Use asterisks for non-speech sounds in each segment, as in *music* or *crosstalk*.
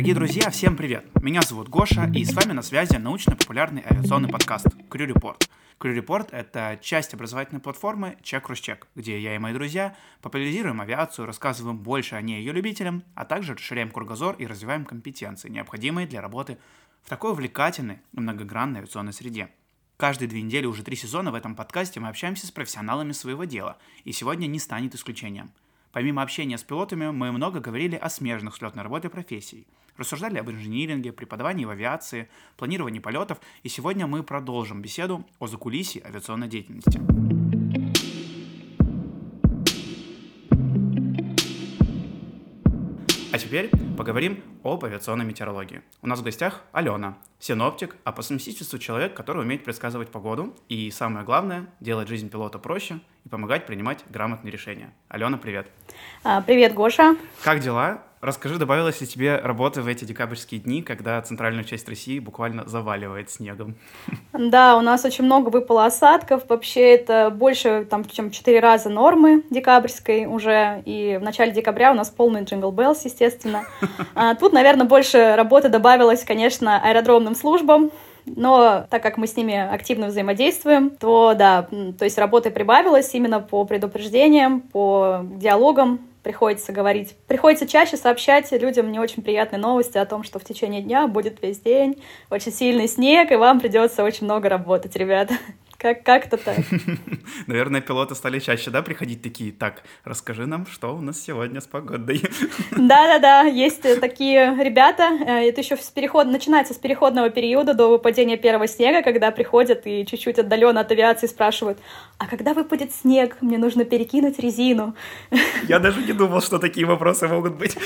Дорогие друзья, всем привет! Меня зовут Гоша, и с вами на связи научно-популярный авиационный подкаст Crew Report. Crew Report — это часть образовательной платформы Cross Check, где я и мои друзья популяризируем авиацию, рассказываем больше о ней ее любителям, а также расширяем кругозор и развиваем компетенции, необходимые для работы в такой увлекательной и многогранной авиационной среде. Каждые две недели уже три сезона в этом подкасте мы общаемся с профессионалами своего дела, и сегодня не станет исключением. Помимо общения с пилотами, мы много говорили о смежных с летной работой профессий. Рассуждали об инжиниринге, преподавании в авиации, планировании полетов, и сегодня мы продолжим беседу о закулисье авиационной деятельности. Теперь поговорим об авиационной метеорологии. У нас в гостях Алена, синоптик, а по совместительству человек, который умеет предсказывать погоду и, самое главное, делать жизнь пилота проще и помогать принимать грамотные решения. Алена, привет. А, привет, Гоша. Как дела? Расскажи, добавилось ли тебе работы в эти декабрьские дни, когда центральную часть России буквально заваливает снегом? *laughs* Да, у нас очень много выпало осадков. Вообще это больше, там, чем четыре раза нормы декабрьской уже. И в начале декабря у нас полный jingle bells, естественно. *laughs* А тут, наверное, больше работы добавилось, конечно, аэродромным службам. Но так как мы с ними активно взаимодействуем, то да, то есть работы прибавилось именно по предупреждениям, по диалогам приходится говорить. Приходится чаще сообщать людям не очень приятные новости о том, что в течение дня будет весь день очень сильный снег, и вам придется очень много работать, ребята. Как- как-то так. *laughs* Наверное, пилоты стали чаще, да, приходить такие, так, расскажи нам, что у нас сегодня с погодой. *laughs* Да-да-да, есть такие ребята. Э, это еще с переход... начинается с переходного периода до выпадения первого снега, когда приходят и чуть-чуть отдаленно от авиации спрашивают, а когда выпадет снег? Мне нужно перекинуть резину. *laughs* Я даже не думал, что такие вопросы могут быть.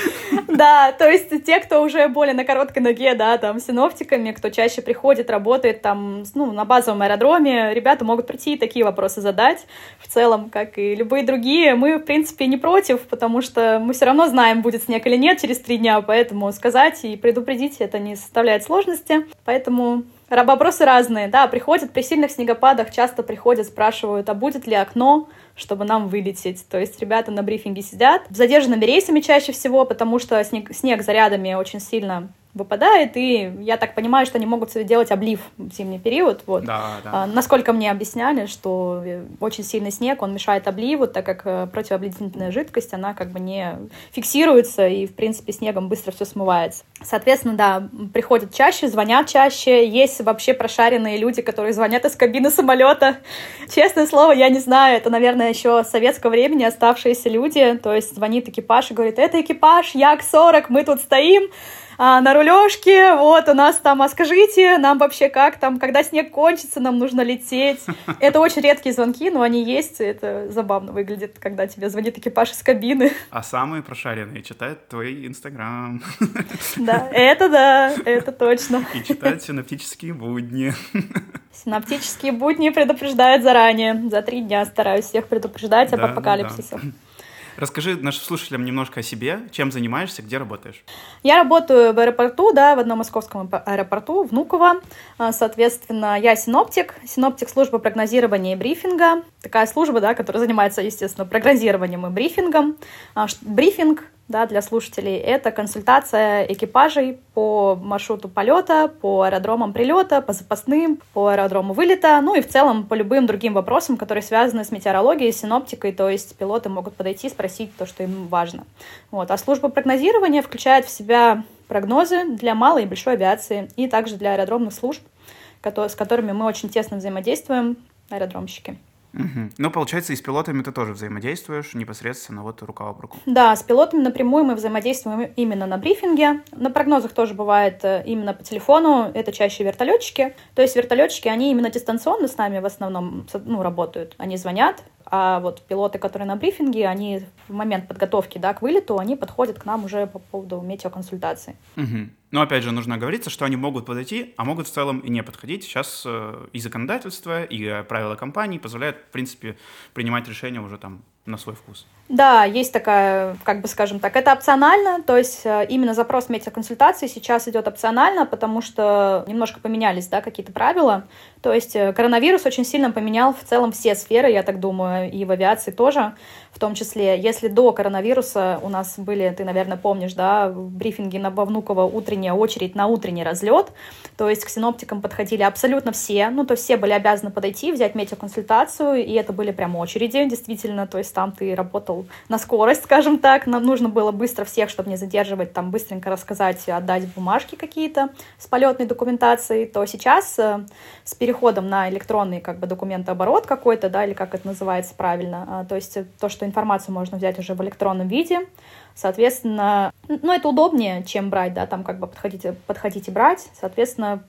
Да, то есть те, кто уже более на короткой ноге, да, там, синоптиками, кто чаще приходит, работает там, ну, на базовом аэродроме, ребята могут прийти и такие вопросы задать. В целом, как и любые другие, мы, в принципе, не против, потому что мы все равно знаем, будет снег или нет через три дня, поэтому сказать и предупредить это не составляет сложности. Поэтому Вопросы разные, да, приходят при сильных снегопадах, часто приходят, спрашивают, а будет ли окно, чтобы нам вылететь. То есть ребята на брифинге сидят, задержанными рейсами чаще всего, потому что снег, снег зарядами очень сильно выпадает, и я так понимаю, что они могут делать облив в зимний период. Вот. Да, да. А, насколько мне объясняли, что э, очень сильный снег, он мешает обливу, так как э, противообледенительная жидкость, она как бы не фиксируется, и, в принципе, снегом быстро все смывается. Соответственно, да, приходят чаще, звонят чаще. Есть вообще прошаренные люди, которые звонят из кабины самолета. *laughs* Честное слово, я не знаю, это, наверное, еще с советского времени оставшиеся люди. То есть звонит экипаж и говорит, это экипаж, Як-40, мы тут стоим, а, на рулежке, вот, у нас там, а скажите, нам вообще как там, когда снег кончится, нам нужно лететь. *laughs* Это очень редкие звонки, но они есть, это забавно выглядит, когда тебе звонит экипаж из кабины. А самые прошаренные читают твой Инстаграм. *laughs* Да, это да, это точно. И читают синаптические будни. *laughs* Синаптические будни предупреждают заранее. За три дня стараюсь всех предупреждать об Да, да, апокалипсисе. Расскажи нашим слушателям немножко о себе, чем занимаешься, где работаешь. Я работаю в аэропорту, да, в одном московском аэропорту, Внуково. А, Соответственно, я синоптик, синоптик службы прогнозирования и брифинга. Такая служба, да, которая занимается, естественно, прогнозированием и брифингом. А, Брифинг, да, для слушателей, это консультация экипажей по маршруту полета, по аэродромам прилета, по запасным, по аэродрому вылета, ну и в целом по любым другим вопросам, которые связаны с метеорологией, синоптикой, то есть пилоты могут подойти и спросить то, что им важно. Вот. А служба прогнозирования включает в себя прогнозы для малой и большой авиации и также для аэродромных служб, с которыми мы очень тесно взаимодействуем, аэродромщики. Мгм. Ну, получается, и с пилотами ты тоже взаимодействуешь непосредственно вот рука об руку. Да, с пилотами напрямую мы взаимодействуем именно на брифинге. На прогнозах тоже бывает э, именно по телефону. Это чаще вертолетчики. То есть вертолетчики, они именно дистанционно с нами в основном ну, работают. Они звонят, а вот пилоты, которые на брифинге, они в момент подготовки да, к вылету, они подходят к нам уже по поводу метеоконсультации. Мгм. Но опять же, нужно оговориться, что они могут подойти, а могут в целом и не подходить. Сейчас э, и законодательство, и правила компании позволяют, в принципе, принимать решения уже там на свой вкус. Да, есть такая, как бы скажем так, это опционально, то есть э, именно запрос медиаконсультации сейчас идет опционально, потому что немножко поменялись, да, какие-то правила. То есть э, коронавирус очень сильно поменял в целом все сферы, я так думаю, и в авиации тоже в том числе. Если до коронавируса у нас были, ты, наверное, помнишь, да, в брифинге на Внуково утренняя очередь на утренний разлет, то есть к синоптикам подходили абсолютно все, ну, то есть все были обязаны подойти, взять метеоконсультацию, и это были прям очереди, действительно, то есть там ты работал на скорость, скажем так, нам нужно было быстро всех, чтобы не задерживать, там быстренько рассказать, отдать бумажки какие-то с полетной документацией, то сейчас э, с переходом на электронный как бы документооборот какой-то, да, или как это называется правильно, а, то есть то, что информацию можно взять уже в электронном виде. Соответственно, ну, это удобнее, чем брать, да, там как бы подходите, подходите брать. Соответственно,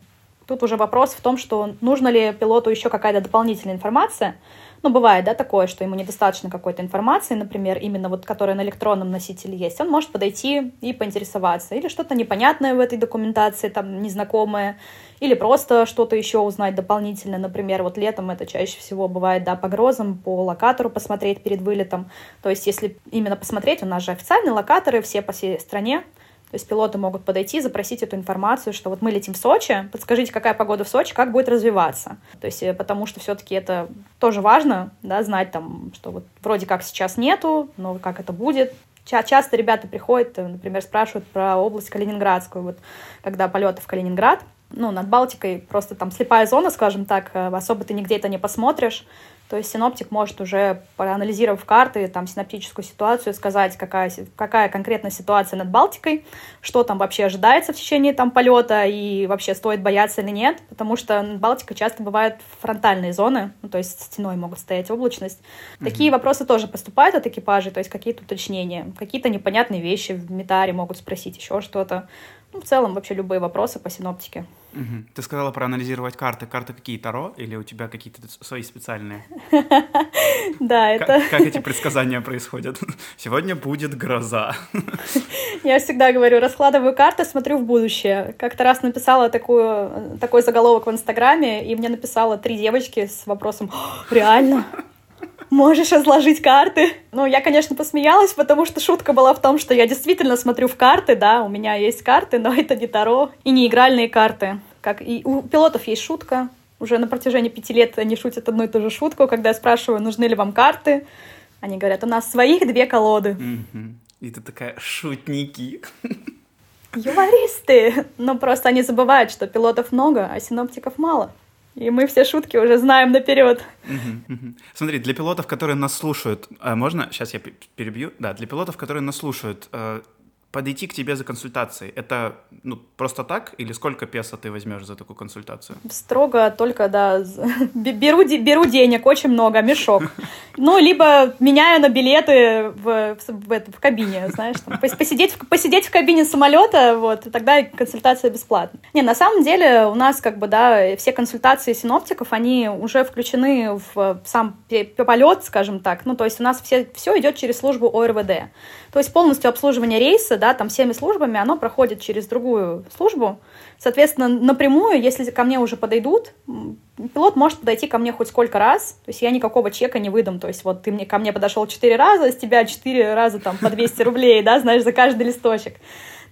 тут уже вопрос в том, что нужно ли пилоту еще какая-то дополнительная информация, ну, бывает, да, такое, что ему недостаточно какой-то информации, например, именно вот, которая на электронном носителе есть, он может подойти и поинтересоваться. Или что-то непонятное в этой документации, там, незнакомое, или просто что-то еще узнать дополнительно. Например, вот летом это чаще всего бывает, да, по грозам, по локатору посмотреть перед вылетом. То есть, если именно посмотреть, у нас же официальные локаторы все по всей стране, то есть пилоты могут подойти, запросить эту информацию, что вот мы летим в Сочи, подскажите, какая погода в Сочи, как будет развиваться. То есть э, потому что все-таки это тоже важно, да, знать там, что вот вроде как сейчас нету, но как это будет. Часто ребята приходят, э, например, спрашивают про область Калининградскую, вот когда полеты в Калининград, ну, над Балтикой просто там слепая зона, скажем так, э, особо ты нигде это не посмотришь, то есть синоптик может уже, проанализировав карты, там, синоптическую ситуацию, сказать, какая, какая конкретно ситуация над Балтикой, что там вообще ожидается в течение там полета и вообще стоит бояться или нет, потому что над Балтикой часто бывают фронтальные зоны, ну, то есть стеной могут стоять облачность. Mm-hmm. Такие вопросы тоже поступают от экипажей, то есть какие-то уточнения, какие-то непонятные вещи в метаре могут спросить, еще что-то. Ну, в целом вообще любые вопросы по синоптике. Угу. Ты сказала проанализировать карты. Карты какие? Таро? Или у тебя какие-то свои специальные? *laughs* Да, это... Как эти предсказания происходят? *laughs* Сегодня будет гроза. *laughs* Я всегда говорю, раскладываю карты, смотрю в будущее. Как-то раз написала такую, такой заголовок в Инстаграме, и мне написала три девочки с вопросом «Реально? Можешь разложить карты. Ну, я, конечно, посмеялась, потому что шутка была в том, что я действительно смотрю в карты, да, у меня есть карты, но *laughs* это не Таро и не игральные карты. Как и у пилотов есть шутка, уже на протяжении пяти лет они шутят одну и ту же шутку, когда я спрашиваю, нужны ли вам карты, они говорят, у нас своих две колоды. И ты такая, шутники. *laughs* Юмористы! Но просто они забывают, что пилотов много, а синоптиков мало. И мы все шутки уже знаем наперед. Смотри, для пилотов, которые нас слушают, а можно, сейчас я перебью, да, для пилотов, которые нас слушают, э, подойти к тебе за консультацией, это ну, просто так или сколько песо ты возьмешь за такую консультацию? Строго только, да, *laughs* беру, беру денег, очень много, мешок. *laughs* Ну, либо меняю на билеты в, в, в, в кабине, знаешь, там, посидеть, посидеть в кабине самолета, вот, тогда консультация бесплатная. Не, на самом деле у нас, как бы, да, все консультации синоптиков, они уже включены в сам полет, скажем так, ну, то есть у нас все, все идет через службу ОРВД. То есть полностью обслуживание рейса, да, там всеми службами, оно проходит через другую службу. Соответственно, напрямую, если ко мне уже подойдут, пилот может подойти ко мне хоть сколько раз, то есть я никакого чека не выдам, то есть вот ты мне, ко мне подошел четыре раза, с тебя четыре раза там по 200 рублей, да, знаешь, за каждый листочек.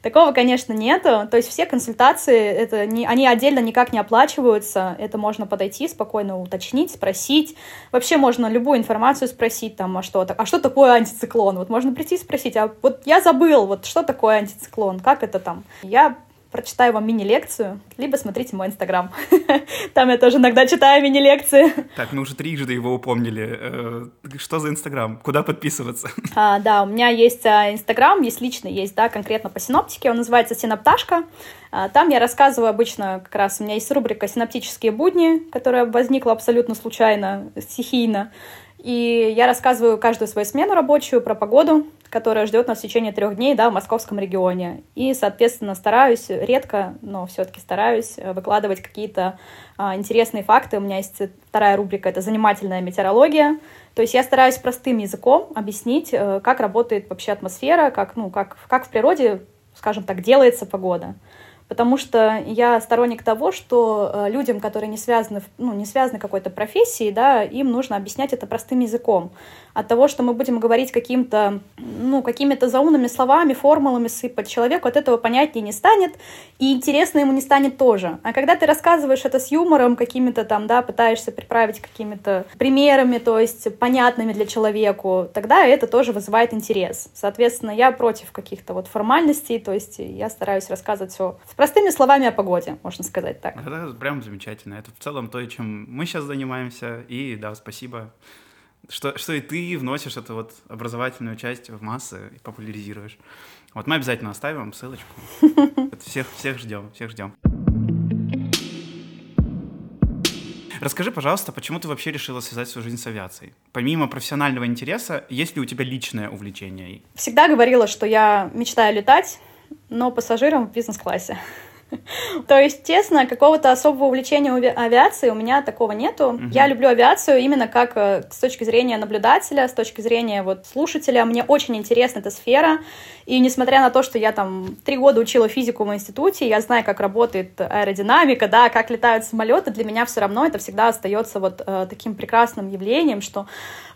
Такого, конечно, нету. То есть все консультации, это не, они отдельно никак не оплачиваются. Это можно подойти, спокойно уточнить, спросить. Вообще можно любую информацию спросить, там, а что, а что такое антициклон? Вот можно прийти и спросить, а вот я забыл, вот что такое антициклон, как это там? Я прочитаю вам мини-лекцию, либо смотрите мой инстаграм. *laughs* Там я тоже иногда читаю мини-лекции. Так, мы уже трижды его упомнили. Э, что за инстаграм? Куда подписываться? *laughs* А, да, у меня есть а, инстаграм, есть личный, есть, да, конкретно по синоптике. Он называется «Синопташка». А, там я рассказываю обычно, как раз у меня есть рубрика «Синоптические будни», которая возникла абсолютно случайно, стихийно. И я рассказываю каждую свою смену рабочую про погоду, которая ждет нас в течение трех дней да, в московском регионе. И, соответственно, стараюсь, редко, но все-таки стараюсь э, выкладывать какие-то а, интересные факты. У меня есть вторая рубрика, это занимательная метеорология. То есть я стараюсь простым языком объяснить, э, как работает вообще атмосфера, как, ну, как, как в природе, скажем так, делается погода. Потому что я сторонник того, что э, людям, которые не связаны, ну, не связаны какой-то профессией, да, им нужно объяснять это простым языком. От того, что мы будем говорить каким-то, ну, какими-то заумными словами, формулами сыпать, человеку от этого понятнее не станет, и интересно ему не станет тоже. А когда ты рассказываешь это с юмором, какими-то там, да, пытаешься приправить какими-то примерами, то есть понятными для человеку, тогда это тоже вызывает интерес. Соответственно, я против каких-то вот формальностей, то есть я стараюсь рассказывать все с простыми словами о погоде, можно сказать так. Это прям замечательно. Это в целом то, чем мы сейчас занимаемся. И да, спасибо, что, что и ты вносишь эту вот образовательную часть в массы и популяризируешь. Вот мы обязательно оставим ссылочку. *laughs* Всех, всех ждем, всех ждем. Расскажи, пожалуйста, почему ты вообще решила связать свою жизнь с авиацией? Помимо профессионального интереса, есть ли у тебя личное увлечение? Всегда говорила, что я мечтаю летать, но пассажиром в бизнес-классе. *laughs* То есть, честно, какого-то особого увлечения авиацией у меня такого нету. Угу. Я люблю авиацию именно как э, с точки зрения наблюдателя, с точки зрения вот слушателя. Мне очень интересна эта сфера. И несмотря на то, что я там три года учила физику в институте, я знаю, как работает аэродинамика, да, как летают самолеты, для меня все равно это всегда остается вот э, таким прекрасным явлением, что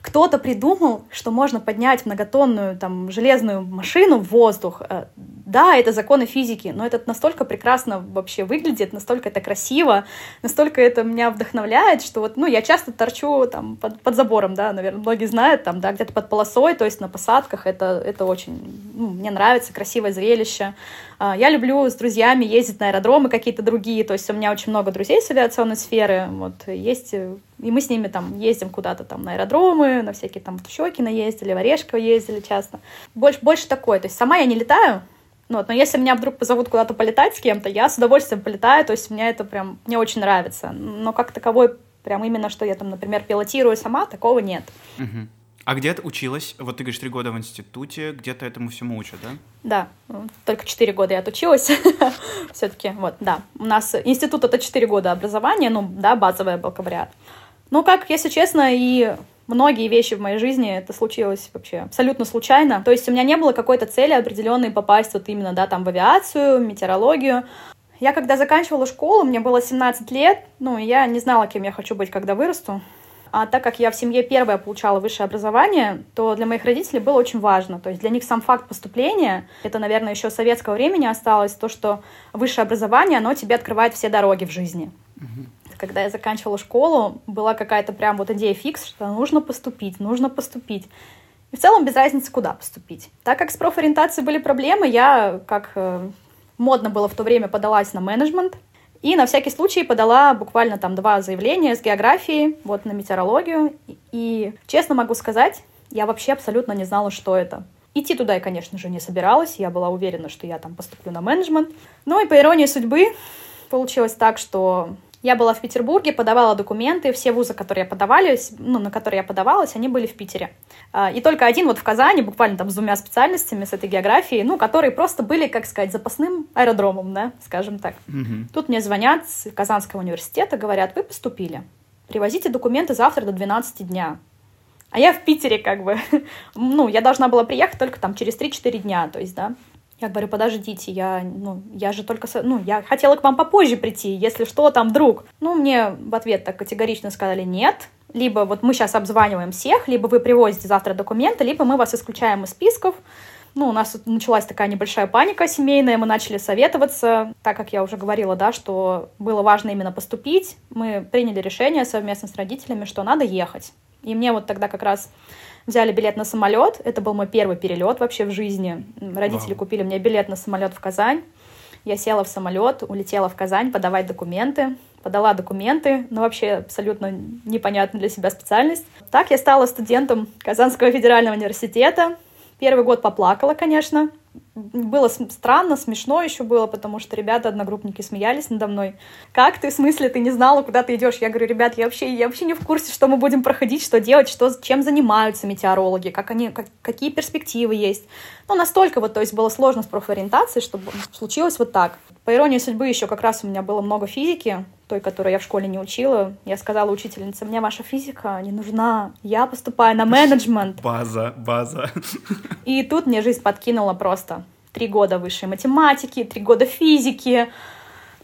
кто-то придумал, что можно поднять многотонную там железную машину в воздух. Э, да, это законы физики, но это настолько прекрасно вообще выглядит, настолько это красиво, настолько это меня вдохновляет, что вот, ну, я часто торчу там под, под забором, да, наверное, многие знают, там, да, где-то под полосой, то есть на посадках, это, это очень, ну, мне нравится, красивое зрелище. А, я люблю с друзьями ездить на аэродромы какие-то другие, то есть у меня очень много друзей с авиационной сферы, вот, есть, и мы с ними там ездим куда-то там на аэродромы, на всякие там в Щекино ездили, в Орешково ездили часто. Больше, больше такое, то есть сама я не летаю, ну, вот, но если меня вдруг позовут куда-то полетать с кем-то, я с удовольствием полетаю, то есть мне это прям, мне очень нравится. Но как таковой, прям именно, что я там, например, пилотирую сама, такого нет. Угу. А где ты училась? Вот ты говоришь, три года в институте, где-то этому всему учат, да? Да, только четыре года я отучилась. *laughs* Все-таки, вот, да. У нас институт — это четыре года образования, ну, да, базовый бакалавриат. Ну, как, если честно, и многие вещи в моей жизни это случилось вообще абсолютно случайно. То есть у меня не было какой-то цели определенной попасть вот именно, да, там в авиацию, метеорологию. Я когда заканчивала школу, мне было 17 лет, ну, я не знала, кем я хочу быть, когда вырасту. А так как я в семье первая получала высшее образование, то для моих родителей было очень важно. То есть для них сам факт поступления, это, наверное, еще советского времени осталось, то, что высшее образование, оно тебе открывает все дороги в жизни. Когда я заканчивала школу, была какая-то прям вот идея фикс, что нужно поступить, нужно поступить. И в целом без разницы, куда поступить. Так как с профориентацией были проблемы, я, как э, модно было в то время, подалась на менеджмент — и на всякий случай подала буквально там два заявления с географии, вот на метеорологию. И честно могу сказать, я вообще абсолютно не знала, что это. Идти туда я, конечно же, не собиралась. Я была уверена, что я там поступлю на менеджмент. Ну и по иронии судьбы получилось так, что я была в Петербурге, подавала документы, все вузы, которые я подавалась, ну, на которые я подавалась, они были в Питере. А, и только один вот в Казани, буквально там с двумя специальностями, с этой географией, ну, которые просто были, как сказать, запасным аэродромом, да, скажем так. Угу. Тут мне звонят с Казанского университета, говорят, вы поступили, привозите документы завтра до 12 дня. А я в Питере как бы, *laughs* ну, я должна была приехать только там через 3-4 дня, то есть, да. Я говорю, подождите, я, ну, я же только, ну, я хотела к вам попозже прийти, если что, там вдруг. Ну, мне в ответ так категорично сказали нет. Либо вот мы сейчас обзваниваем всех, либо вы привозите завтра документы, либо мы вас исключаем из списков. Ну, у нас тут началась такая небольшая паника семейная, мы начали советоваться, так как я уже говорила, да, что было важно именно поступить, мы приняли решение совместно с родителями, что надо ехать. И мне вот тогда как раз взяли билет на самолет. Это был мой первый перелет вообще в жизни. Родители Вау. купили мне билет на самолет в Казань. Я села в самолет, улетела в Казань подавать документы. Подала документы, но вообще абсолютно непонятная для себя специальность. Так я стала студентом Казанского федерального университета. Первый год поплакала, конечно было странно, смешно еще было, потому что ребята, одногруппники, смеялись надо мной. Как ты, в смысле, ты не знала, куда ты идешь? Я говорю, ребят, я вообще, я вообще не в курсе, что мы будем проходить, что делать, что, чем занимаются метеорологи, как они, как, какие перспективы есть. Ну, настолько вот, то есть было сложно с профориентацией, чтобы случилось вот так. По иронии судьбы еще как раз у меня было много физики, той, которую я в школе не учила. Я сказала учительнице, мне ваша физика не нужна, я поступаю на менеджмент. *laughs* База, база. И тут мне жизнь подкинула просто три года высшей математики, три года физики,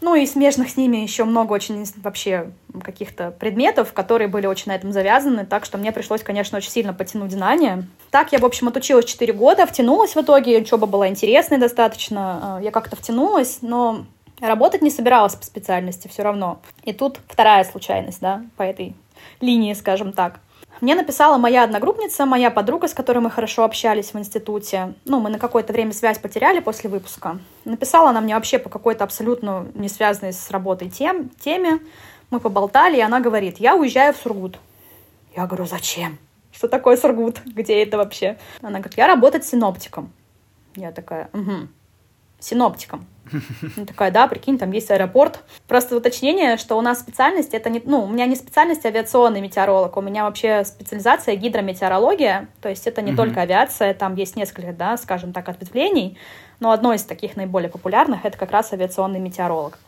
ну и смежных с ними еще много очень вообще каких-то предметов, которые были очень на этом завязаны, так что мне пришлось, конечно, очень сильно потянуть знания. Так я, в общем, отучилась 4 года, втянулась в итоге, учеба была интересной достаточно, э, я как-то втянулась, но работать не собиралась по специальности все равно. И тут вторая случайность, да, по этой линии, скажем так. Мне написала моя одногруппница, моя подруга, с которой мы хорошо общались в институте. Ну, мы на какое-то время связь потеряли после выпуска. Написала она мне вообще по какой-то абсолютно не связанной с работой тем, теме. Мы поболтали, и она говорит, я уезжаю в Сургут. Я говорю, зачем? Что такое Сургут? *laughs* Где это вообще? Она говорит, я работать синоптиком. Я такая, угу, синоптиком. Ну, такая, да, прикинь, там есть аэропорт. Просто уточнение, что у нас специальность, это не, ну, у меня не специальность авиационный метеоролог, у меня вообще специализация гидрометеорология, то есть это не mm только авиация, там есть несколько, да, скажем так, ответвлений, но одно из таких наиболее популярных это как раз авиационный метеоролог.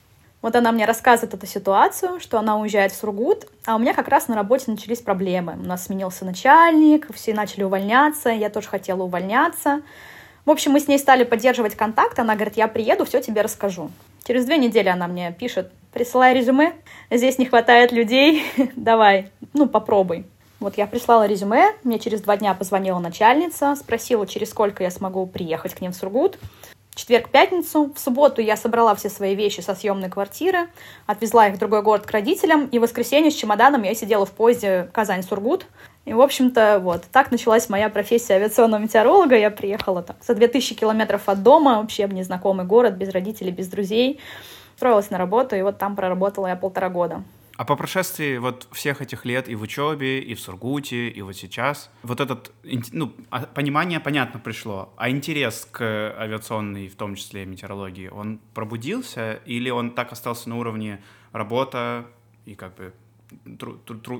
Вот она мне рассказывает эту ситуацию, что она уезжает в Сургут, а у меня как раз на работе начались проблемы. У нас сменился начальник, все начали увольняться, я тоже хотела увольняться. В общем, мы с ней стали поддерживать контакт. Она говорит, я приеду, все тебе расскажу. Через две недели она мне пишет, присылай резюме, здесь не хватает людей, *laughs* давай, ну, попробуй. Вот я прислала резюме, мне через два дня позвонила начальница, спросила, через сколько я смогу приехать к ним в Сургут. Четверг-пятницу, в субботу я собрала все свои вещи со съемной квартиры, отвезла их в другой город к родителям, и в воскресенье с чемоданом я сидела в поезде Казань-Сургут. И, в общем-то, вот, так началась моя профессия авиационного метеоролога. Я приехала там за 2000 километров от дома, вообще в незнакомый город, без родителей, без друзей. Устроилась на работу, и вот там проработала я полтора года. А по прошествии вот всех этих лет и в учебе, и в Сургуте, и вот сейчас, вот этот, ну, а, понимание, понятно, пришло, а интерес к авиационной, в том числе метеорологии, он пробудился или он так остался на уровне работа и как бы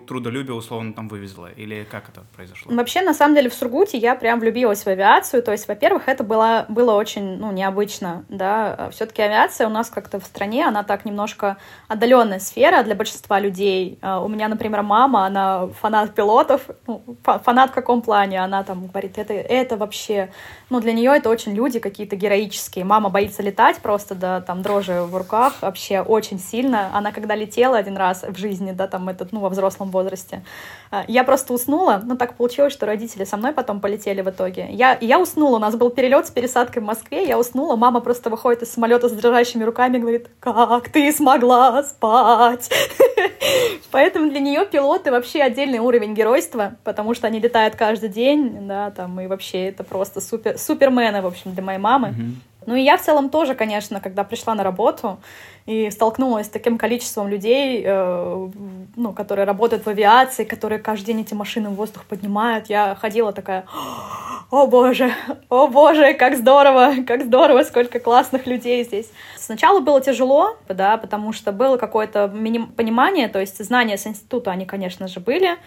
трудолюбие условно там вывезла? Или как это произошло? Вообще, на самом деле, в Сургуте я прям влюбилась в авиацию. То есть, во-первых, это было, было очень ну, необычно. Да? Все-таки авиация у нас как-то в стране, она так немножко отдаленная сфера для большинства людей. А, у меня, например, мама, она фанат пилотов. Ну, фанат в каком плане? Она там говорит, это, это вообще... Ну, для нее это очень люди какие-то героические. Мама боится летать просто, да, там дрожи в руках вообще очень сильно. Она когда летела один раз в жизни, да, там там этот, ну, во взрослом возрасте. А, я просто уснула, но так получилось, что родители со мной потом полетели в итоге. Я, я уснула, у нас был перелет с пересадкой в Москве, я уснула, мама просто выходит из самолета с дрожащими руками и говорит, как ты смогла спать? *laughs* Поэтому для нее пилоты вообще отдельный уровень геройства, потому что они летают каждый день, да, там, и вообще это просто супер, супермены, в общем, для моей мамы. Ну и я в целом тоже, конечно, когда пришла на работу и столкнулась с таким количеством людей, э, ну, которые работают в авиации, которые каждый день эти машины в воздух поднимают, я ходила такая, о боже, о боже, как здорово, как здорово, сколько классных людей здесь. Сначала было тяжело, да, потому что было какое-то понимание, то есть знания с института, они, конечно же, были,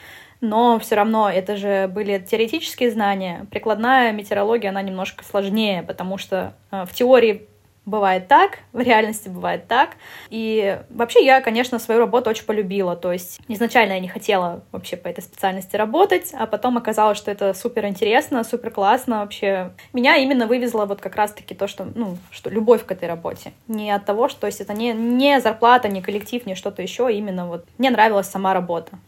но все равно это же были теоретические знания. Прикладная метеорология, она немножко сложнее, потому что э, в теории бывает так, в реальности бывает так. И вообще я, конечно, свою работу очень полюбила. То есть изначально я не хотела вообще по этой специальности работать, а потом оказалось, что это супер интересно, супер классно вообще. Меня именно вывезло вот как раз-таки то, что, ну, что любовь к этой работе. Не от того, что то есть это не, не зарплата, не коллектив, не что-то еще, а именно вот мне нравилась сама работа.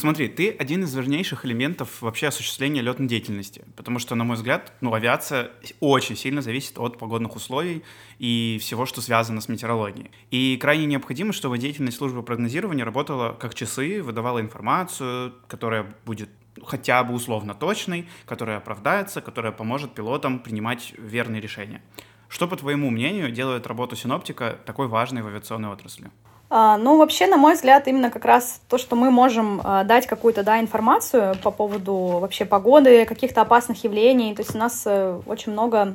Смотри, ты один из важнейших элементов вообще осуществления летной деятельности, потому что, на мой взгляд, ну, авиация очень сильно зависит от погодных условий и всего, что связано с метеорологией. И крайне необходимо, чтобы деятельность службы прогнозирования работала как часы, выдавала информацию, которая будет хотя бы условно точной, которая оправдается, которая поможет пилотам принимать верные решения. Что, по твоему мнению, делает работу синоптика такой важной в авиационной отрасли? А, ну, вообще, на мой взгляд, именно как раз то, что мы можем а, дать какую-то, да, информацию по поводу вообще погоды, каких-то опасных явлений. То есть у нас э, очень много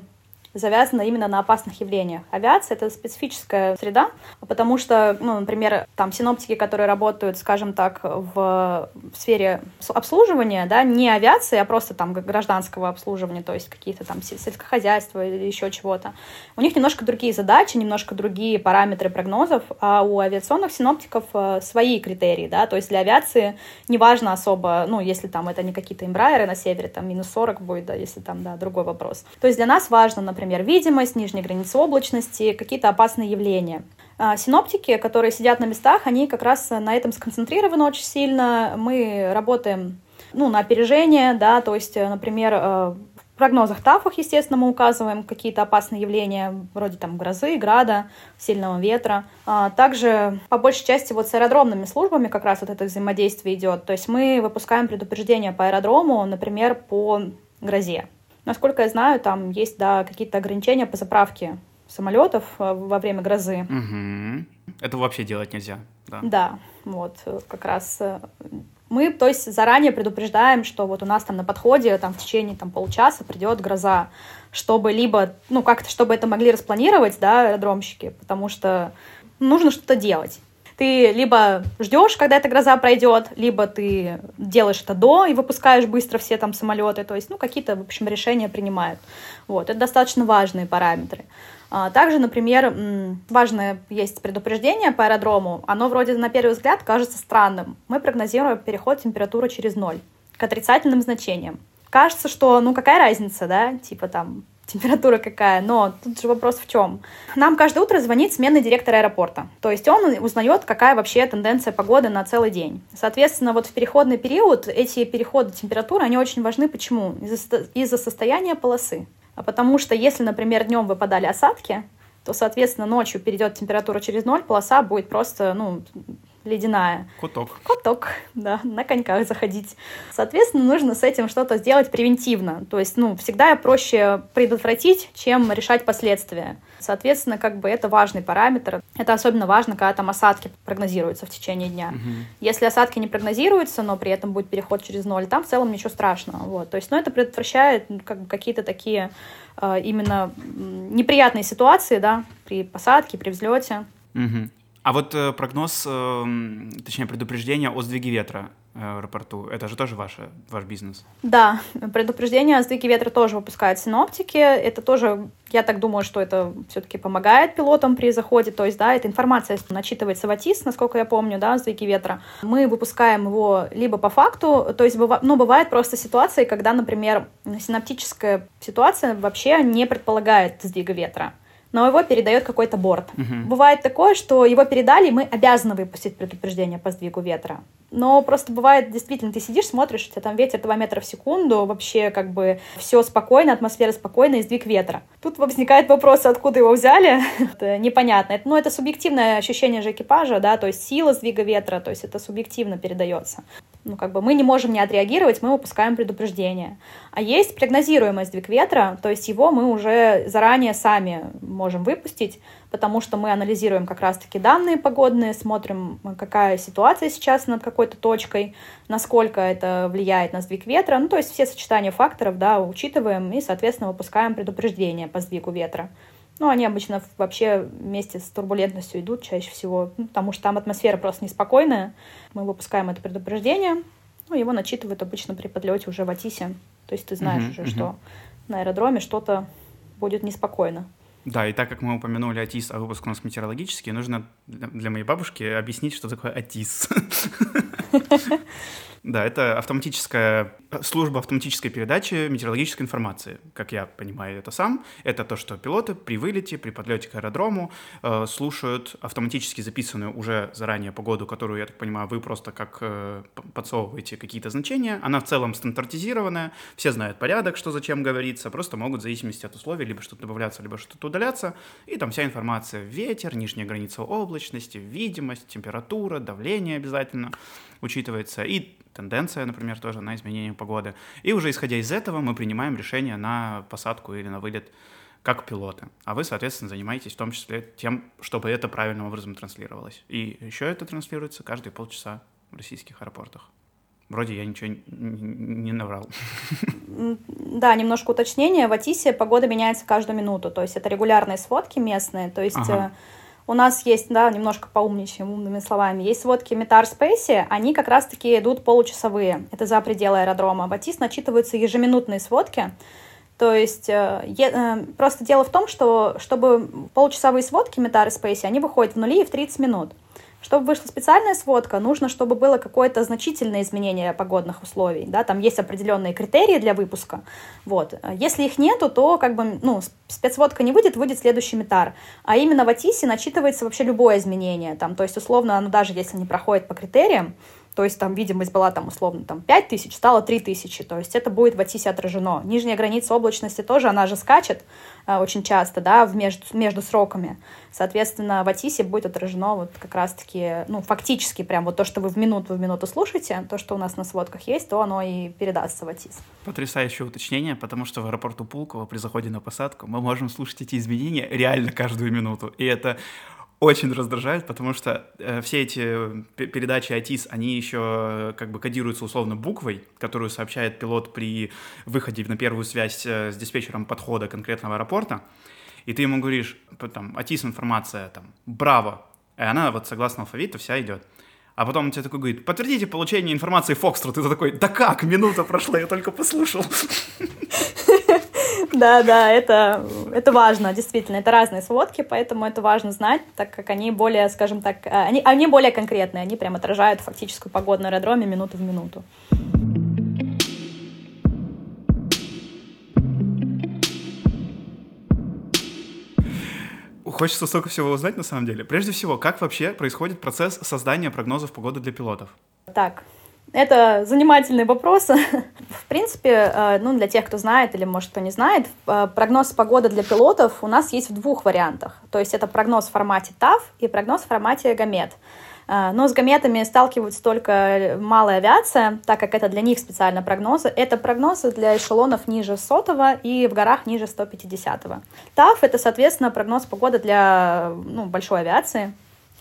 завязана именно на опасных явлениях. Авиация — это специфическая среда, потому что, ну, например, там синоптики, которые работают, скажем так, в, в сфере обслуживания, да, не авиации, а просто там гражданского обслуживания, то есть какие-то там сельскохозяйства или еще чего-то, у них немножко другие задачи, немножко другие параметры прогнозов, а у авиационных синоптиков э, свои критерии, да, то есть для авиации неважно особо, ну, если там это не какие-то эмбрайеры на севере, там минус 40 будет, да, если там, да, другой вопрос. То есть для нас важно, например, видимость, нижняя граница облачности, какие-то опасные явления. А синоптики, которые сидят на местах, они как раз на этом сконцентрированы очень сильно. Мы работаем ну, на опережение, да, то есть, например, э, в прогнозах ТАФах, естественно, мы указываем какие-то опасные явления, вроде там грозы, града, сильного ветра. А также, по большей части, вот с аэродромными службами как раз вот это взаимодействие идет. То есть мы выпускаем предупреждения по аэродрому, например, по грозе. Насколько я знаю, там есть, да, какие-то ограничения по заправке самолетов э, во время грозы. Угу. Это вообще делать нельзя. Да. да, вот э, как раз э, мы, то есть, заранее предупреждаем, что вот у нас там на подходе там в течение там получаса придет гроза, чтобы либо, ну как-то, чтобы это могли распланировать, да, аэродромщики, потому что нужно что-то делать ты либо ждешь, когда эта гроза пройдет, либо ты делаешь это до и выпускаешь быстро все там самолеты, то есть, ну, какие-то, в общем, решения принимают. Вот, это достаточно важные параметры. А, также, например, важное есть предупреждение по аэродрому. Оно вроде на первый взгляд кажется странным. Мы прогнозируем переход температуры через ноль к отрицательным значениям. Кажется, что ну какая разница, да, типа там температура какая, но тут же вопрос в чем. Нам каждое утро звонит сменный директор аэропорта, то есть он узнает, какая вообще тенденция погоды на целый день. Соответственно, вот в переходный период эти переходы температуры, они очень важны. Почему? Из-за из состояния полосы. А потому что если, например, днем выпадали осадки, то, соответственно, ночью перейдет температура через ноль, полоса будет просто, ну, ледяная. Куток. Куток, да, на коньках заходить. Соответственно, нужно с этим что-то сделать превентивно. То есть, ну, всегда проще предотвратить, чем решать последствия. Соответственно, как бы это важный параметр. Это особенно важно, когда там осадки прогнозируются в течение дня. Угу. Если осадки не прогнозируются, но при этом будет переход через ноль, там в целом ничего страшного. Вот. То есть, ну, это предотвращает ну, как бы какие-то такие э, именно неприятные ситуации, да, при посадке, при взлете. Угу. А вот э, прогноз, э, точнее предупреждение о сдвиге ветра э, аэропорту, это же тоже ваше, ваш бизнес? Да, предупреждение о сдвиге ветра тоже выпускают синоптики. Это тоже, я так думаю, что это все-таки помогает пилотам при заходе. То есть, да, эта информация начитывается в АТИС, насколько я помню, да, о сдвиге ветра. Мы выпускаем его либо по факту, то есть, ну, бывает просто ситуации, когда, например, синоптическая ситуация вообще не предполагает сдвига ветра но его передает какой-то борт. Угу. Бывает такое, что его передали, и мы обязаны выпустить предупреждение по сдвигу ветра. Но просто бывает, действительно, ты сидишь, смотришь, у тебя там ветер 2 метра в секунду, вообще как бы все спокойно, атмосфера спокойная и сдвиг ветра. Тут возникает вопрос, откуда его взяли, *laughs* это непонятно. Это, ну, это субъективное ощущение же экипажа, да, то есть сила сдвига ветра, то есть это субъективно передается. Ну, как бы мы не можем не отреагировать, мы выпускаем предупреждение. А есть прогнозируемый сдвиг ветра, то есть его мы уже заранее сами можем выпустить, потому что мы анализируем как раз-таки данные погодные, смотрим, какая ситуация сейчас над какой-то точкой, насколько это влияет на сдвиг ветра, ну, то есть все сочетания факторов, да, учитываем и, соответственно, выпускаем предупреждение по сдвигу ветра. Ну, они обычно вообще вместе с турбулентностью идут чаще всего, ну, потому что там атмосфера просто неспокойная. Мы выпускаем это предупреждение, ну, его начитывают обычно при подлете уже в Атисе. То есть ты знаешь уже, что на аэродроме что-то будет неспокойно. Да, и так как мы упомянули АТИС, а выпуск у нас метеорологический, нужно для моей бабушки объяснить, что такое АТИС. *laughs* Да, это автоматическая служба автоматической передачи метеорологической информации. Как я понимаю это сам, это то, что пилоты при вылете, при подлете к аэродрому э, слушают автоматически записанную уже заранее погоду, которую, я так понимаю, вы просто как э, подсовываете какие-то значения. Она в целом стандартизированная, все знают порядок, что зачем говорится, просто могут в зависимости от условий либо что-то добавляться, либо что-то удаляться, и там вся информация ветер, нижняя граница облачности, видимость, температура, давление обязательно учитывается, и тенденция, например, тоже на изменение погоды. И уже исходя из этого мы принимаем решение на посадку или на вылет как пилоты. А вы, соответственно, занимаетесь в том числе тем, чтобы это правильным образом транслировалось. И еще это транслируется каждые полчаса в российских аэропортах. Вроде я ничего не наврал. Да, немножко уточнения. В Атисе погода меняется каждую минуту. То есть это регулярные сводки местные. То есть ага. У нас есть, да, немножко поумничаем умными словами, есть сводки Метар Спейси, они как раз-таки идут получасовые. Это за пределы аэродрома. В Атис начитываются ежеминутные сводки. То есть э, э, просто дело в том, что чтобы получасовые сводки Метар Спейси, они выходят в нули и в 30 минут. Чтобы вышла специальная сводка, нужно, чтобы было какое-то значительное изменение погодных условий. Да? Там есть определенные критерии для выпуска. Вот. Если их нету, то как бы, ну, спецсводка не выйдет, выйдет следующий метар. А именно в АТИСе начитывается вообще любое изменение. Там, то есть, условно, оно даже если не проходит по критериям, то есть там видимость была там условно там 5 тысяч, стало 3 тысячи, то есть это будет в Атисе отражено. Нижняя граница облачности тоже, она же скачет э, очень часто, да, в между, между сроками. Соответственно, в Атисе будет отражено вот как раз-таки, ну, фактически прям вот то, что вы в минуту в минуту слушаете, то, что у нас на сводках есть, то оно и передастся в Атис. Потрясающее уточнение, потому что в аэропорту Пулково при заходе на посадку мы можем слушать эти изменения реально каждую минуту. И это очень раздражает, потому что э, все эти передачи АТИС, они еще э, как бы кодируются условно буквой, которую сообщает пилот при выходе на первую связь э, с диспетчером подхода конкретного аэропорта, и ты ему говоришь, там, АТИС информация, там, браво, и она вот согласно алфавиту вся идет. А потом он тебе такой говорит, подтвердите получение информации Фокстрот. И ты такой, да как, минута прошла, я только послушал. *laughs* Да, да, это, это важно, действительно. Это разные сводки, поэтому это важно знать, так как они более, скажем так, э, они, они более конкретные, они прям отражают фактическую погоду на аэродроме минуту в минуту. Хочется столько всего узнать на самом деле. Прежде всего, как вообще происходит процесс создания прогнозов погоды для пилотов? Так, это занимательный вопрос. *laughs* В принципе, э, ну, для тех, кто знает или, может, кто не знает, э, прогноз погоды для пилотов у нас есть в двух вариантах. То есть это прогноз в формате TAF и прогноз в формате гамет. Э, но с гаметами сталкиваются только малая авиация, так как это для них специально прогнозы. Это прогнозы для эшелонов ниже сотого и в горах ниже 150-го. ТАФ — это, соответственно, прогноз погоды для ну, большой авиации,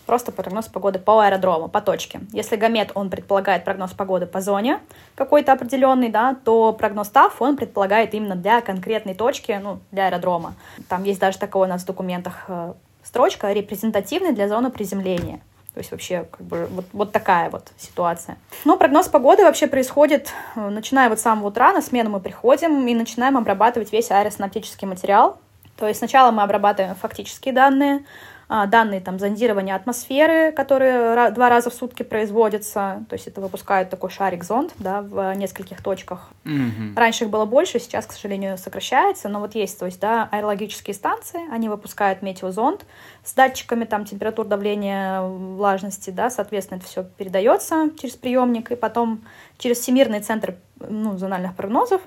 просто прогноз погоды по аэродрому, по точке. Если гамет, он предполагает прогноз погоды по зоне какой-то определенный, да, то прогноз ТАФ, он предполагает именно для конкретной точки, ну, для аэродрома. Там есть даже такое у нас в документах э, строчка репрезентативный для зоны приземления. То есть вообще как бы вот, вот такая вот ситуация. Но прогноз погоды вообще происходит, э, начиная вот с самого утра, на смену мы приходим и начинаем обрабатывать весь аэросинаптический материал. То есть сначала мы обрабатываем фактические данные, данные там зондирования атмосферы, которые два раза в сутки производятся, то есть это выпускают такой шарик-зонд, да, в нескольких точках. Mm-hmm. Раньше их было больше, сейчас, к сожалению, сокращается, но вот есть, то есть, да, аэрологические станции, они выпускают метеозонд с датчиками там температур, давления, влажности, да, соответственно, это все передается через приемник, и потом через Всемирный центр ну, зональных прогнозов,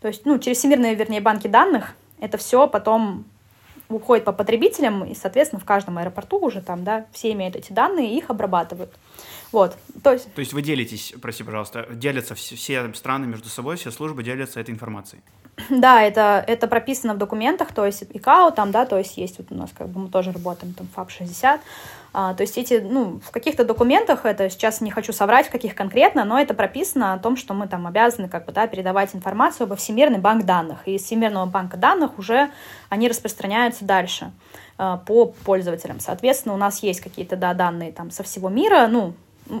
то есть, ну, через Всемирные, вернее, банки данных, это все потом уходит по потребителям, и, соответственно, в каждом аэропорту уже там, да, все имеют эти данные и их обрабатывают. Вот, то есть... То есть вы делитесь, прости, пожалуйста, делятся все, все страны между собой, все службы делятся этой информацией? *clears throat* Да, это, это прописано в документах, то есть ИКАО там, да, то есть есть вот у нас как бы мы тоже работаем, там ФАП-60, а, то есть эти, ну, в каких-то документах, это сейчас не хочу соврать, в каких конкретно, но это прописано о том, что мы там обязаны как бы, да, передавать информацию обо Всемирный банк данных, и из Всемирного банка данных уже они распространяются дальше а, по пользователям. Соответственно, у нас есть какие-то да, данные там со всего мира, ну,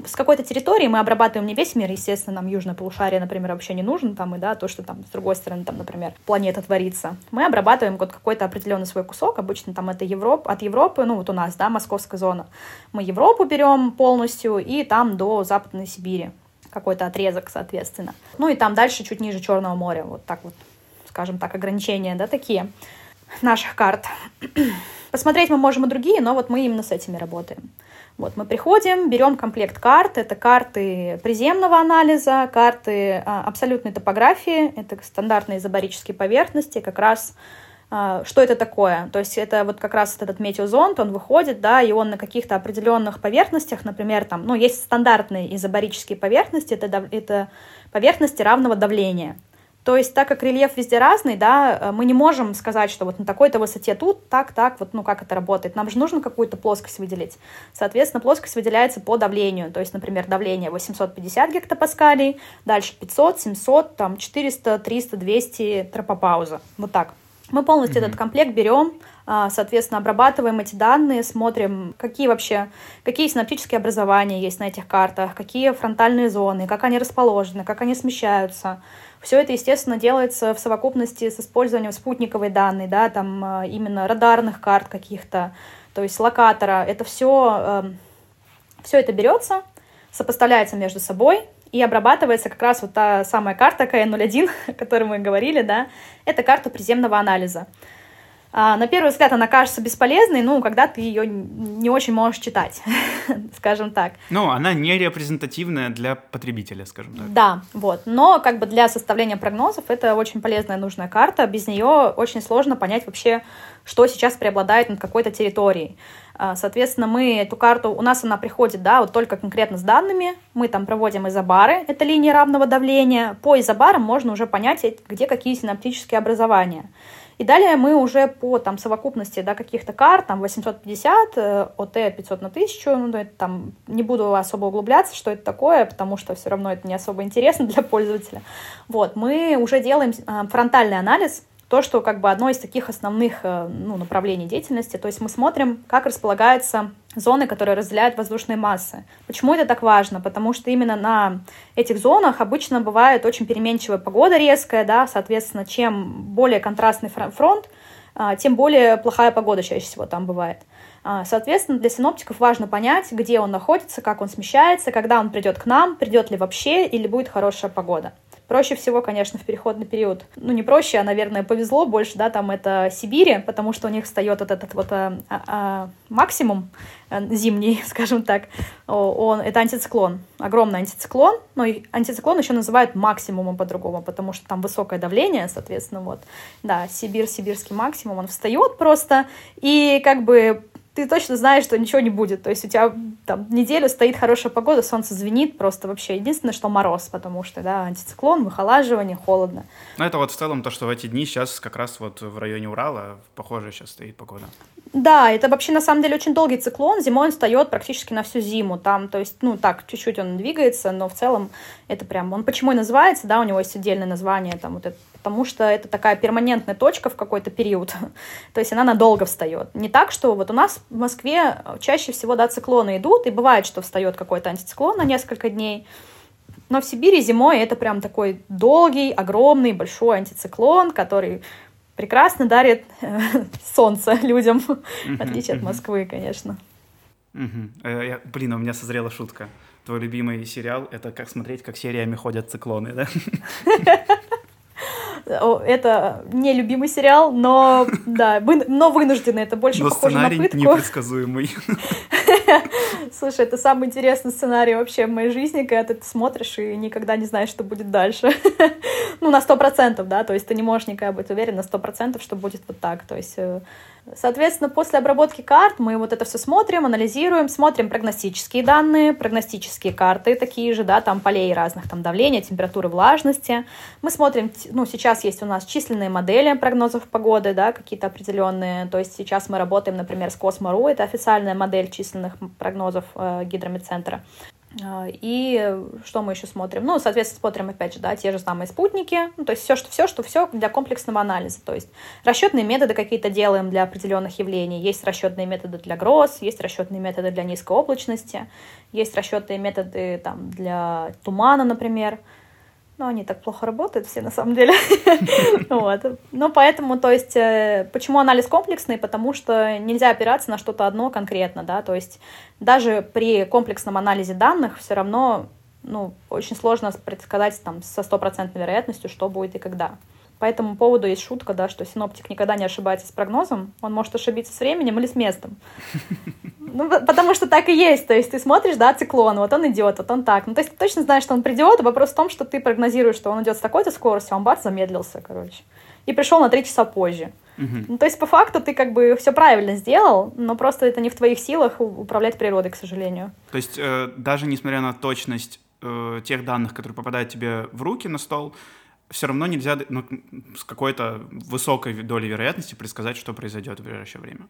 с какой-то территории мы обрабатываем не весь мир, естественно, нам южное полушарие, например, вообще не нужно, там, и, да, то, что там с другой стороны, там, например, планета творится. Мы обрабатываем вот какой-то определенный свой кусок, обычно там это Европа, от Европы, ну, вот у нас, да, московская зона. Мы Европу берем полностью, и там до Западной Сибири какой-то отрезок, соответственно. Ну, и там дальше чуть ниже Черного моря, вот так вот, скажем так, ограничения, да, такие наших карт. *clears throat* Посмотреть мы можем и другие, но вот мы именно с этими работаем. Вот мы приходим, берем комплект карт. Это карты приземного анализа, карты а, абсолютной топографии, это стандартные изобарические поверхности, как раз а, что это такое? То есть это вот как раз этот метеозонд, он выходит, да, и он на каких-то определенных поверхностях, например, там, ну, есть стандартные изобарические поверхности, это, это поверхности равного давления. То есть, так как рельеф везде разный, да, э, мы не можем сказать, что вот на такой-то высоте тут, так, так, вот, ну, как это работает. Нам же нужно какую-то плоскость выделить. Соответственно, плоскость выделяется по давлению. То есть, например, давление 850 гектопаскалей, дальше 500, 700, там, 400, 300, 200, тропопауза. Вот так. Мы полностью mm-hmm. этот комплект берем, а, соответственно, обрабатываем эти данные, смотрим, какие вообще, какие синаптические образования есть на этих картах, какие фронтальные зоны, как они расположены, как они смещаются. Все это, естественно, делается в совокупности с использованием спутниковой данной, да, там а, именно радарных карт каких-то, то есть локатора. Это все, эм, все это берется, сопоставляется между собой, и обрабатывается как раз вот та самая карта КН-01, *laughs* о которой мы говорили, да, это карта приземного анализа. А, на первый взгляд она кажется бесполезной, ну, когда ты ее не очень можешь читать, *laughs* скажем так. Ну, она не репрезентативная для потребителя, скажем так. Да, вот. Но как бы для составления прогнозов это очень полезная, нужная карта. Без нее очень сложно понять вообще, что сейчас преобладает над какой-то территорией. А, соответственно, мы эту карту, у нас она приходит, да, вот только конкретно с данными. Мы там проводим изобары, это линии равного давления. По изобарам можно уже понять, где какие синаптические образования. И далее мы уже по там, совокупности да, каких-то карт, там 850, ОТ 500 на 1000, ну, это, там, не буду особо углубляться, что это такое, потому что все равно это не особо интересно *laughs* для пользователя. Вот, мы уже делаем э, фронтальный анализ, то, что как бы одно из таких основных э, ну, направлений деятельности. То есть мы смотрим, как располагаются зоны, которые разделяют воздушные массы. Почему это так важно? Потому что именно на этих зонах обычно бывает очень переменчивая погода резкая, да, соответственно, чем более контрастный фронт, а, тем более плохая погода чаще всего там бывает. А, соответственно, для синоптиков важно понять, где он находится, как он смещается, когда он придет к нам, придет ли вообще или будет хорошая погода. Проще всего, конечно, в переходный период. Ну, не проще, а, наверное, повезло больше, да, там это Сибири, потому что у них встает вот этот вот а, а, максимум а, зимний, *laughs* скажем так. Он, это антициклон, огромный антициклон, но и антициклон еще называют максимумом по-другому, потому что там высокое давление, соответственно, вот. Да, Сибирь, сибирский максимум, он встает просто, и как бы ты точно знаешь, что ничего не будет. То есть у тебя там неделю стоит хорошая погода, солнце звенит, просто вообще единственное, что мороз, потому что, да, антициклон, выхолаживание, холодно. Ну, это вот в целом то, что в эти дни сейчас как раз вот в районе Урала похоже сейчас стоит погода. Да, это вообще на самом деле очень долгий циклон. Зимой он встает практически на всю зиму. Там, то есть, ну так, чуть-чуть он двигается, но в целом это прям... Он почему и называется, да, у него есть отдельное название, там вот это, потому что это такая перманентная точка в какой-то период. *laughs* то есть она надолго встает. Не так, что вот у нас в Москве чаще всего, да, циклоны идут, и бывает, что встает какой-то антициклон на несколько дней. Но в Сибири зимой это прям такой долгий, огромный, большой антициклон, который прекрасно дарит *laughs* солнце людям, *laughs* в отличие от Москвы, конечно. Э, блин, у меня созрела шутка. Твой любимый сериал — это как смотреть, как сериями ходят циклоны, да? Это не любимый сериал, но да, вы, но вынужденный. Это больше но похоже на пытку. непредсказуемый. *laughs* Слушай, это самый интересный сценарий вообще в моей жизни, когда ты смотришь и никогда не знаешь, что будет дальше. *laughs* ну, на сто процентов, да, то есть ты не можешь никогда быть уверен на сто процентов, что будет вот так. То есть э, Соответственно, после обработки карт мы вот это все смотрим, анализируем, смотрим прогностические данные, прогностические карты такие же, да, там полей разных, там давления, температуры, влажности. Мы смотрим, ну, сейчас есть у нас численные модели прогнозов погоды, да, какие-то определенные. То есть сейчас мы работаем, например, с Космору, это официальная модель численных прогнозов э, гидрометцентра. А, и что мы еще смотрим? Ну, соответственно, смотрим, опять же, да, те же самые спутники, ну, то есть все, что все, что все для комплексного анализа. То есть расчетные методы какие-то делаем для определенных явлений. Есть расчетные методы для гроз, есть расчетные методы для низкой облачности, есть расчетные методы там, для тумана, например но они так плохо работают все на самом деле. *laughs* вот. Ну, поэтому, то есть, э, почему анализ комплексный? Потому что нельзя опираться на что-то одно конкретно, да, то есть даже при комплексном анализе данных все равно, ну, очень сложно предсказать там со стопроцентной вероятностью, что будет и когда. По этому поводу есть шутка, да, что синоптик никогда не ошибается с прогнозом, он может ошибиться с временем или с местом. *laughs* Ну, потому что так и есть, то есть ты смотришь, да, циклон, вот он идет, вот он так. Ну, то есть ты точно знаешь, что он придет, вопрос в том, что ты прогнозируешь, что он идет с такой-то скоростью, а он бац, замедлился, короче. И пришел на три часа позже. Uh-huh. Ну, то есть, по факту, ты как бы все правильно сделал, но просто это не в твоих силах управлять природой, к сожалению. То есть, э, даже несмотря на точность э, тех данных, которые попадают тебе в руки на стол, все равно нельзя ну, с какой-то высокой долей вероятности предсказать, что произойдет в ближайшее время.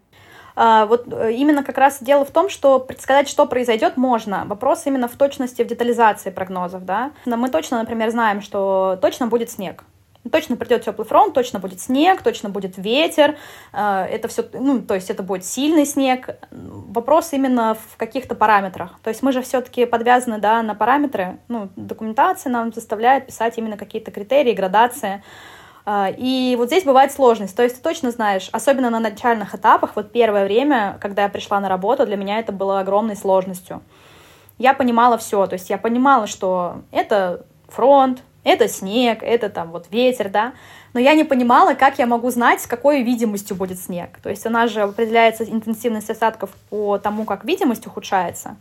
А, вот э, именно как раз дело в том, что предсказать, что произойдет, можно. Вопрос именно в точности, в детализации прогнозов, да. Мы точно, например, знаем, что точно будет снег. Точно придет теплый фронт, точно будет снег, точно будет ветер. Э, это все, ну, то есть это будет сильный снег. Вопрос именно в каких-то параметрах. То есть мы же все-таки подвязаны, да, на параметры. Ну, документация нам заставляет писать именно какие-то критерии, градации. Э, и вот здесь бывает сложность. То есть ты точно знаешь, особенно на начальных этапах, вот первое время, когда я пришла на работу, для меня это было огромной сложностью. Я понимала все, то есть я понимала, что это фронт, это снег, это там вот ветер, да. Но я не понимала, как я могу знать, с какой видимостью будет снег. То есть она же определяется интенсивность осадков по тому, как видимость ухудшается.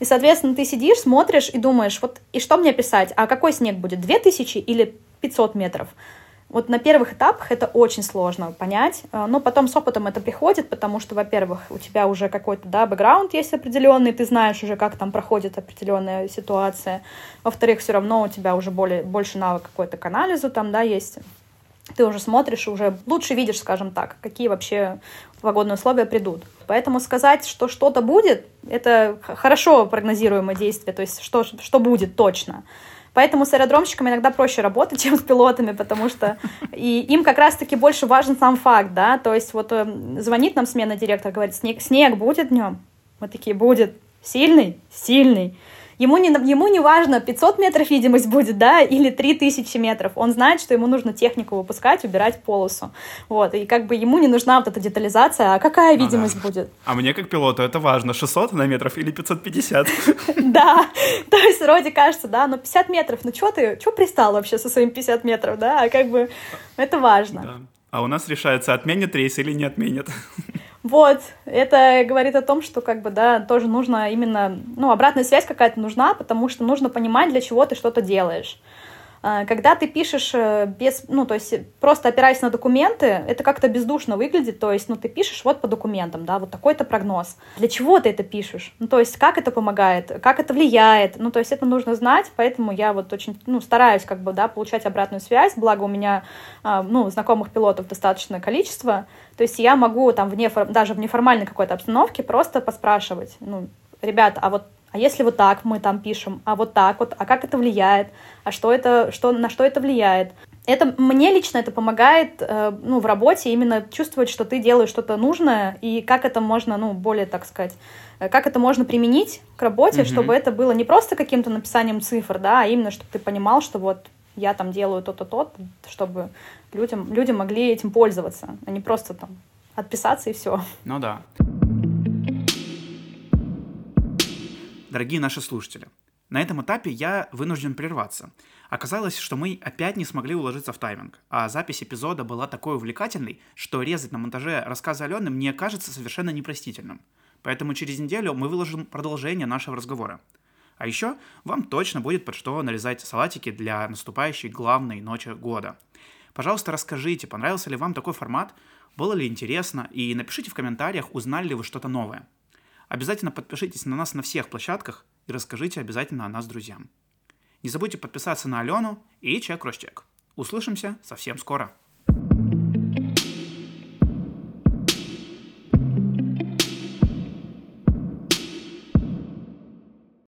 И, соответственно, ты сидишь, смотришь и думаешь, вот и что мне писать? А какой снег будет? 2000 или 500 метров? Вот на первых этапах это очень сложно понять, э, но потом с опытом это приходит, потому что, во-первых, у тебя уже какой-то да, бэкграунд есть определенный, ты знаешь уже, как там проходит определенная ситуация. Во-вторых, все равно у тебя уже более, больше навык какой-то к анализу там, да, есть. Ты уже смотришь, уже лучше видишь, скажем так, какие вообще погодные условия придут. Поэтому сказать, что что-то будет, это хорошо прогнозируемое действие, то есть что, что будет точно. Поэтому с аэродромщиками иногда проще работать, *laughs* чем с пилотами, потому что и им как раз-таки больше важен сам факт, да, то есть вот э, звонит нам смена директора, говорит, снег, снег будет днем? Мы такие, будет. Сильный? Сильный. Ему не, ему не важно, 500 метров видимость будет, да, или 3000 метров. Он знает, что ему нужно технику выпускать, убирать полосу. Вот, и как бы ему не нужна вот эта детализация, а какая ну, видимость да. будет. А мне как пилоту это важно, 600 на метров или 550? *laughs* Да, *laughs* то есть вроде кажется, да, но 50 метров, ну что ты, что пристал вообще со своим 50 метров, да, а как бы это важно. А у нас решается, отменят рейс или не отменят. *laughs* Вот, это говорит о том, что как бы, да, тоже нужно именно, ну, обратная связь какая-то нужна, потому что нужно понимать, для чего ты что-то делаешь. А, когда ты пишешь э, без, ну, то есть просто опираясь на документы, это как-то бездушно выглядит, то есть, ну, ты пишешь вот по документам, да, вот такой-то прогноз. Для чего ты это пишешь? Ну, то есть, как это помогает, как это влияет, ну, то есть, это нужно знать, поэтому я вот очень, ну, стараюсь, как бы, да, получать обратную связь, благо у меня, а, ну, знакомых пилотов достаточное количество, то есть, я могу там вне, даже в неформальной какой-то обстановке просто поспрашивать, ну, ребят, а вот а если вот так мы там пишем, а вот так вот, а как это влияет, а что это, что, на что это влияет. Это мне лично это помогает э, ну, в работе именно чувствовать, что ты делаешь что-то нужное, и как это можно, ну, более, так сказать, э, как это можно применить к работе, mm-hmm. чтобы это было не просто каким-то написанием цифр, да, а именно, чтобы ты понимал, что вот я там делаю то-то, то, чтобы людям, люди могли этим пользоваться, а не просто там отписаться и все. Ну да. Дорогие наши слушатели, на этом этапе я вынужден прерваться. Оказалось, что мы опять не смогли уложиться в тайминг, а запись эпизода была такой увлекательной, что резать на монтаже рассказы Алены мне кажется совершенно непростительным. Поэтому через неделю мы выложим продолжение нашего разговора. А еще вам точно будет под что нарезать салатики для наступающей главной ночи года. Пожалуйста, расскажите, понравился ли вам такой формат, было ли интересно, и напишите в комментариях, узнали ли вы что-то новое. Обязательно подпишитесь на нас на всех площадках и расскажите обязательно о нас друзьям. Не забудьте подписаться на Алену и Чек Росчек. Услышимся совсем скоро.